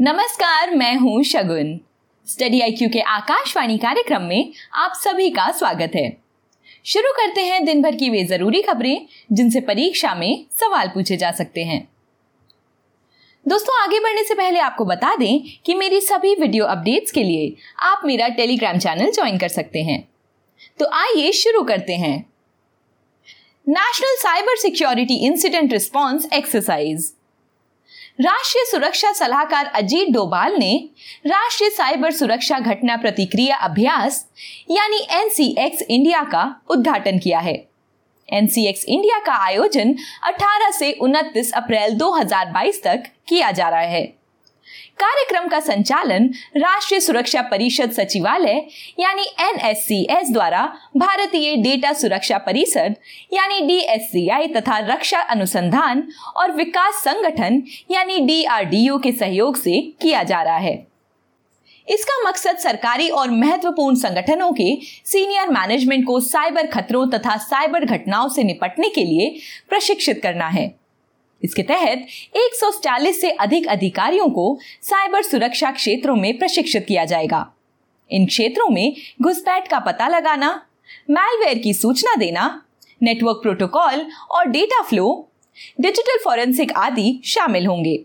नमस्कार, मैं हूँ शगुन। स्टडी आईक्यू के आकाशवाणी कार्यक्रम में आप सभी का स्वागत है। शुरू करते हैं दिन भर की वे ज़रूरी खबरें, जिनसे परीक्षा में सवाल पूछे जा सकते हैं। दोस्तों, आगे बढ़ने से पहले आपको बता दें कि मेरी सभी वीडियो अपडेट्स के लिए आप मेरा टेलीग्राम चैनल ज्वाइन कर सकते हैं। तो आइए शुरू करते हैं। National cyber security incident response exercise राष्ट्रीय सुरक्षा सलाहकार अजीत डोभाल ने राष्ट्रीय साइबर सुरक्षा घटना प्रतिक्रिया अभ्यास, यानी एनसीएक्स इंडिया का उद्घाटन किया है। एनसीएक्स इंडिया का आयोजन 18 से 29 अप्रैल 2022 तक किया जा रहा है। कार्यक्रम का संचालन राष्ट्रीय सुरक्षा परिषद सचिवालय, यानी एनएससीएस द्वारा भारतीय डेटा सुरक्षा परिषद, यानी डीएससीआई तथा रक्षा अनुसंधान और विकास संगठन, यानी डीआरडीओ के सहयोग से किया जा रहा है। इसका मकसद सरकारी और महत्वपूर्ण संगठनों के सीनियर मैनेजमेंट को साइबर खतरों तथा साइबर घटनाओं से निपटने के लिए प्रशिक्षित करना है। इसके तहत एक से अधिक अधिकारियों को साइबर सुरक्षा क्षेत्रों में प्रशिक्षित किया जाएगा। इन क्षेत्रों में घुसपैठ का पता लगाना मैलवेयर की सूचना देना नेटवर्क प्रोटोकॉल और डेटा फ्लो डिजिटल फॉरेंसिक आदि शामिल होंगे।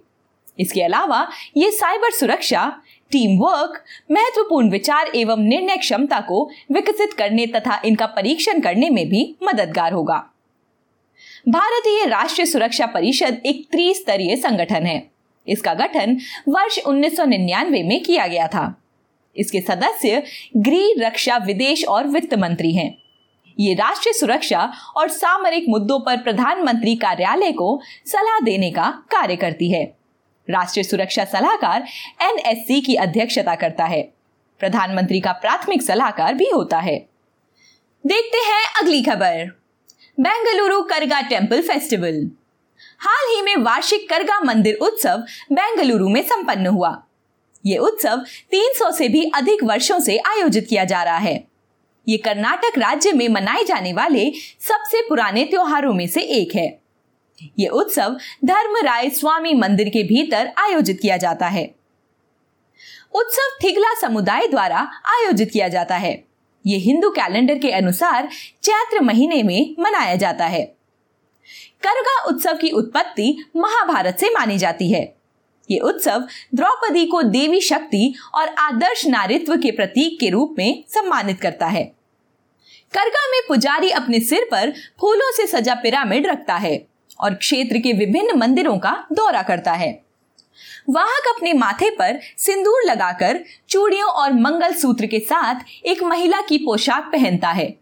इसके अलावा ये साइबर सुरक्षा टीम वर्क महत्वपूर्ण विचार एवं निर्णय क्षमता को विकसित करने तथा इनका परीक्षण करने में भी मददगार होगा। भारतीय राष्ट्रीय सुरक्षा परिषद एक त्रिस्तरीय संगठन है। इसका गठन वर्ष 1999 में किया गया था। इसके सदस्य गृह, रक्षा, विदेश और वित्त मंत्री हैं। ये राष्ट्रीय सुरक्षा और सामरिक मुद्दों पर प्रधानमंत्री कार्यालय को सलाह देने का कार्य करती है। राष्ट्रीय सुरक्षा सलाहकार एनएससी की अध्यक्षता करता है। प्रधानमंत्री का प्राथमिक सलाहकार भी होता है। देखते हैं अगली खबर। बेंगलुरु करगा टेंपल फेस्टिवल। हाल ही में वार्षिक करगा मंदिर उत्सव बेंगलुरु में संपन्न हुआ। ये उत्सव 300 से भी अधिक वर्षों से आयोजित किया जा रहा है। ये कर्नाटक राज्य में मनाए जाने वाले सबसे पुराने त्योहारों में से एक है। ये उत्सव धर्मराय स्वामी मंदिर के भीतर आयोजित किया जाता है। उत्सव थिगला समुदाय द्वारा आयोजित किया जाता है। ये हिंदू कैलेंडर के अनुसार चैत्र महीने में मनाया जाता है। करगा उत्सव की उत्पत्ति महाभारत से मानी जाती है। ये उत्सव द्रौपदी को देवी शक्ति और आदर्श नारित्व के प्रतीक के रूप में सम्मानित करता है। करगा में पुजारी अपने सिर पर फूलों से सजा पिरामिड रखता है और क्षेत्र के विभिन्न मंदिरों का दौरा करता है। वाहक अपने माथे पर सिंदूर लगाकर चूड़ियों और मंगल सूत्र के साथ एक महिला की पोशाक पहनता है।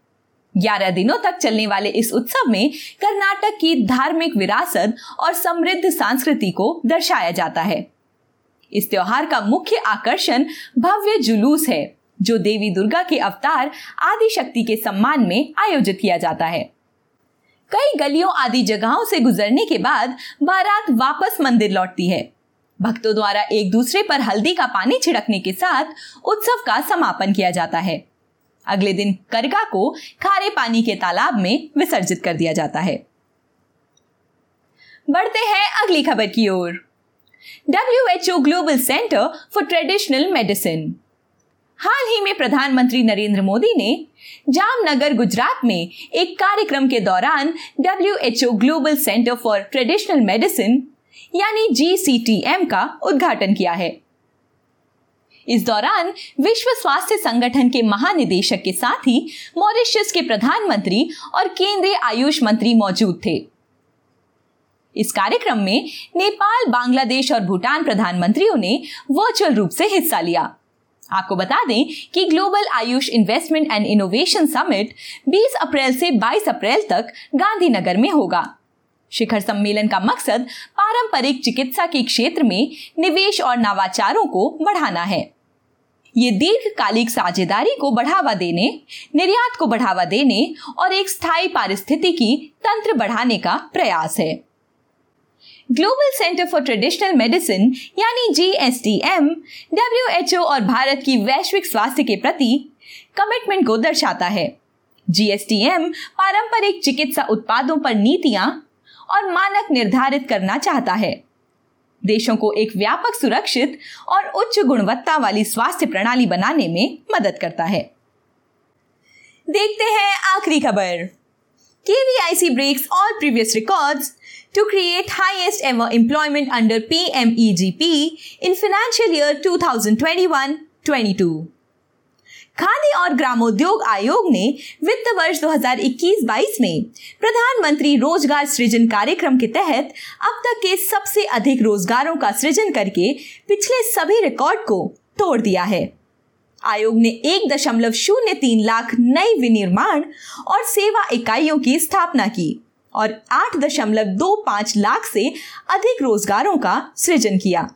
ग्यारह दिनों तक चलने वाले इस उत्सव में कर्नाटक की धार्मिक विरासत और समृद्ध संस्कृति को दर्शाया जाता है। इस त्योहार का मुख्य आकर्षण भव्य जुलूस है, जो देवी दुर्गा के अवतार आदि शक्ति के सम्मान में आयोजित किया जाता है। कई गलियों आदि जगहों से गुजरने के बाद बारात वापस मंदिर लौटती है। भक्तों द्वारा एक दूसरे पर हल्दी का पानी छिड़कने के साथ उत्सव का समापन किया जाता है। अगले दिन करगा को खारे पानी के तालाब में विसर्जित कर दिया जाता है। बढ़ते हैं अगली खबर की ओर। W H O global centre for traditional medicine हाल ही में प्रधानमंत्री नरेंद्र मोदी ने जामनगर, गुजरात में एक कार्यक्रम के दौरान W H O global centre for traditional medicine यानी जीसीटीएम का उद्घाटन किया है। इस दौरान विश्व स्वास्थ्य संगठन के महानिदेशक के साथ ही मॉरिशस के प्रधानमंत्री और केंद्रीय आयुष मंत्री मौजूद थे। इस कार्यक्रम में नेपाल, बांग्लादेश और भूटान प्रधानमंत्रियों ने वर्चुअल रूप से हिस्सा लिया। आपको बता दें कि global AYUSH investment and innovation summit 20 April से 22 अप्रैल तक गांधीनगर में होगा। शिखर सम्मेलन का मकसद पारंपरिक चिकित्सा के क्षेत्र में निवेश और नवाचारों को बढ़ाना है। ये दीर्घकालिक साझेदारी को बढ़ावा देने, निर्यात को बढ़ावा देने और एक स्थायी पारिस्थितिकी तंत्र बढ़ाने का प्रयास है। Global centre for traditional medicine यानी जीएसटीएम डब्ल्यूएचओ और भारत की वैश्विक स्वास्थ्य के प्रति कमिटमेंट को दर्शाता है। जीएसटीएम पारंपरिक चिकित्सा उत्पादों पर नीतियाँ और मानक निर्धारित करना चाहता है देशों को एक व्यापक सुरक्षित और उच्च गुणवत्ता वाली स्वास्थ्य प्रणाली बनाने में मदद करता है देखते हैं आखिरी खबर KVIC breaks all previous records to create highest ever employment under PMEGP in financial year 2021-22. Khadi और ग्रामोद्योग आयोग ने वित्त वर्ष 2021-22 में प्रधानमंत्री रोज़गार सृजन कार्यक्रम के तहत अब तक के सबसे अधिक रोजगारों का सृजन करके पिछले सभी रिकॉर्ड को तोड़ दिया है। आयोग ने एक दशमलव शून्य तीन लाख नई विनिर्माण और सेवा इकाइयों की स्थापना की और आठ दशमलव दो पाँच लाख से अधिक रोजगारों का सृजन किया।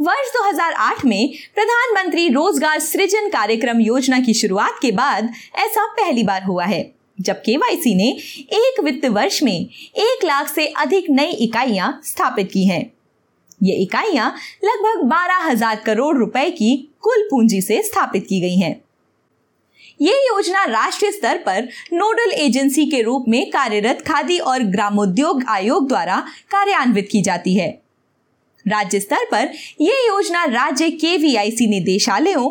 वर्ष 2008 में प्रधानमंत्री रोज़गार सृजन कार्यक्रम योजना की शुरुआत के बाद ऐसा पहली बार हुआ है, जब केवाईसी ने एक वित्त वर्ष में एक लाख से अधिक नई इकाइयाँ स्थापित की हैं। ये इकाइयाँ लगभग बारह हज़ार करोड़ रुपए की कुल पूंजी से स्थापित की गई हैं। ये योजना राष्ट्रीय स्तर पर नोडल एजेंसी के रूप में कार्यरत खादी और ग्रामोद्योग आयोग द्वारा कार्यान्वित की जाती है। राज्य स्तर पर यह योजना राज्य के वी निदेशालयों,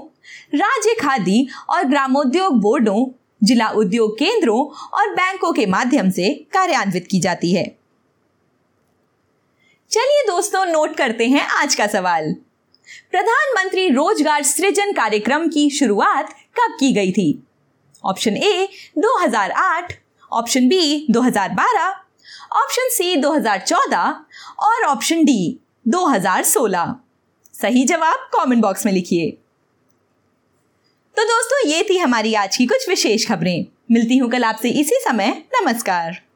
राज्य खादी और ग्रामोद्योग बोर्डों, जिला उद्योग केंद्रों और बैंकों के माध्यम से कार्यान्वित की जाती है। चलिए दोस्तों, नोट करते हैं आज का सवाल। प्रधानमंत्री रोज़गार सृजन कार्यक्रम की शुरुआत कब की गई थी? Option A 2008 option B 2012 option C 2014 और ऑप्शन डी। 2016 सही जवाब कमेंट बॉक्स में लिखिए। तो दोस्तों, ये थी हमारी आज की कुछ विशेष खबरें। मिलती हूँ कल आपसे इसी समय। नमस्कार।